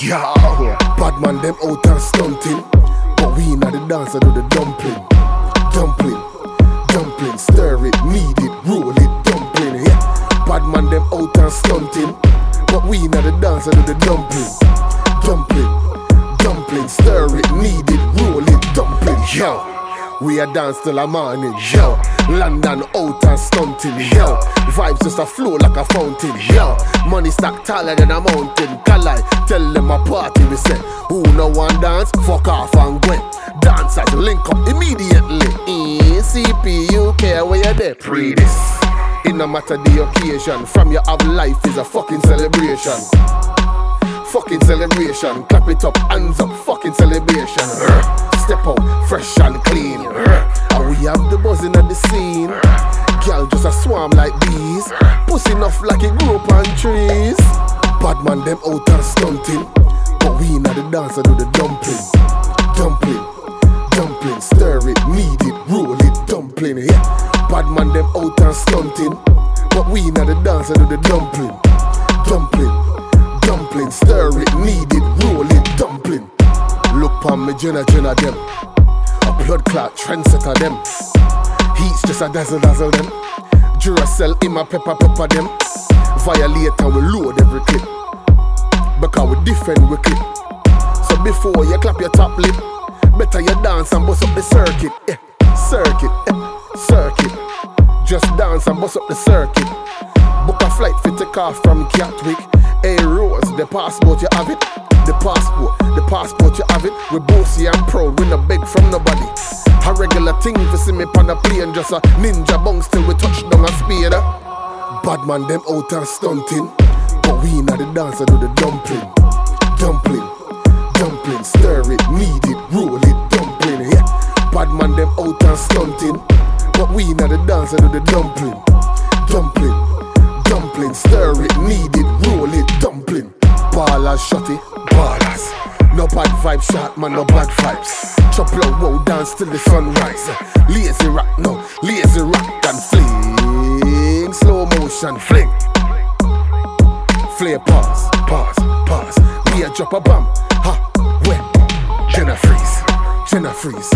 Yeah, bad man them out and stunting, but we not the dancer do the dumpling, dumpling, dumpling. Stir it, knead it, roll it, dumpling. Yeah, bad man them out and stunting, but we not the dancer do the dumpling. We a dance till the morning, yo. London out and stunting, yo. Vibes just a flow like a fountain, yo. Money stack taller than a mountain. I tell them a party? We say, who no one dance? Fuck off and go. Dancers link up immediately. E CP UK where you there? Pre this. It no matter the occasion. From your have life is a fucking celebration. Fucking celebration. Clap it up, hands up, fucking celebration. Step out, fresh and clean. Uh, and we have the buzzing at the scene. Girl just a swarm like bees. Pussy enough like it grew up on trees. Bad man them out and stunting. But we inna the dance do the dumpling. Dumpling, dumpling, stir it, knead it, roll it, dumpling. Yeah. Bad man them out and stunting. But we inna the dance do the dumpling. Dumpling, dumpling, stir it, knead it, roll it, dumpling. Pon me, Jenna, Jenna them. A blood clot trendsetter them. Heat's just a dazzle dazzle them. Duracell in my pepper pepper them. Violate and we load every clip. Because we different we clip. So before you clap your top lip, better you dance and bust up the circuit. Yeah, circuit, yeah, circuit. Just dance and bust up the circuit. Book a flight for take off from Gatwick. Hey Rose, the passport you have it. The passport, the passport you have it. We bossy and proud, we no beg from nobody. A regular thing to see me on a plane, just a ninja bounce till we touch down a speed. eh? Bad man them out and stunting, but we inna the dance I do the dumpling, dumpling, dumpling, stir it, knead it, roll it, dumpling. Yeah, bad man them out and stunting, but we inna the dance I do the dumpling, dumpling, dumpling, stir it, knead it, roll it, dumpling. Ballers, shotty, No bad vibes, shot man, no bad vibes. Chop low, wow, dance till the sunrise. Lazy rock, no, lazy rock and fling. Slow motion, fling. Flare, pause, pause, pause. Me a drop a bomb, ha, where? Jenna freeze, Jenna freeze,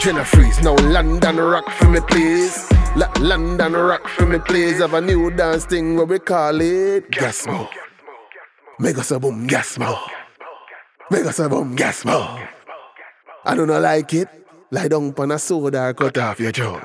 Jenna freeze. Now London rock for me, please. La London rock for me, please. Have a new dance thing where we call it gas smoke. Make us a boom, gas smoke. Make us a boom, gas. I do not like it. Lie down on a soda cut off your jaw.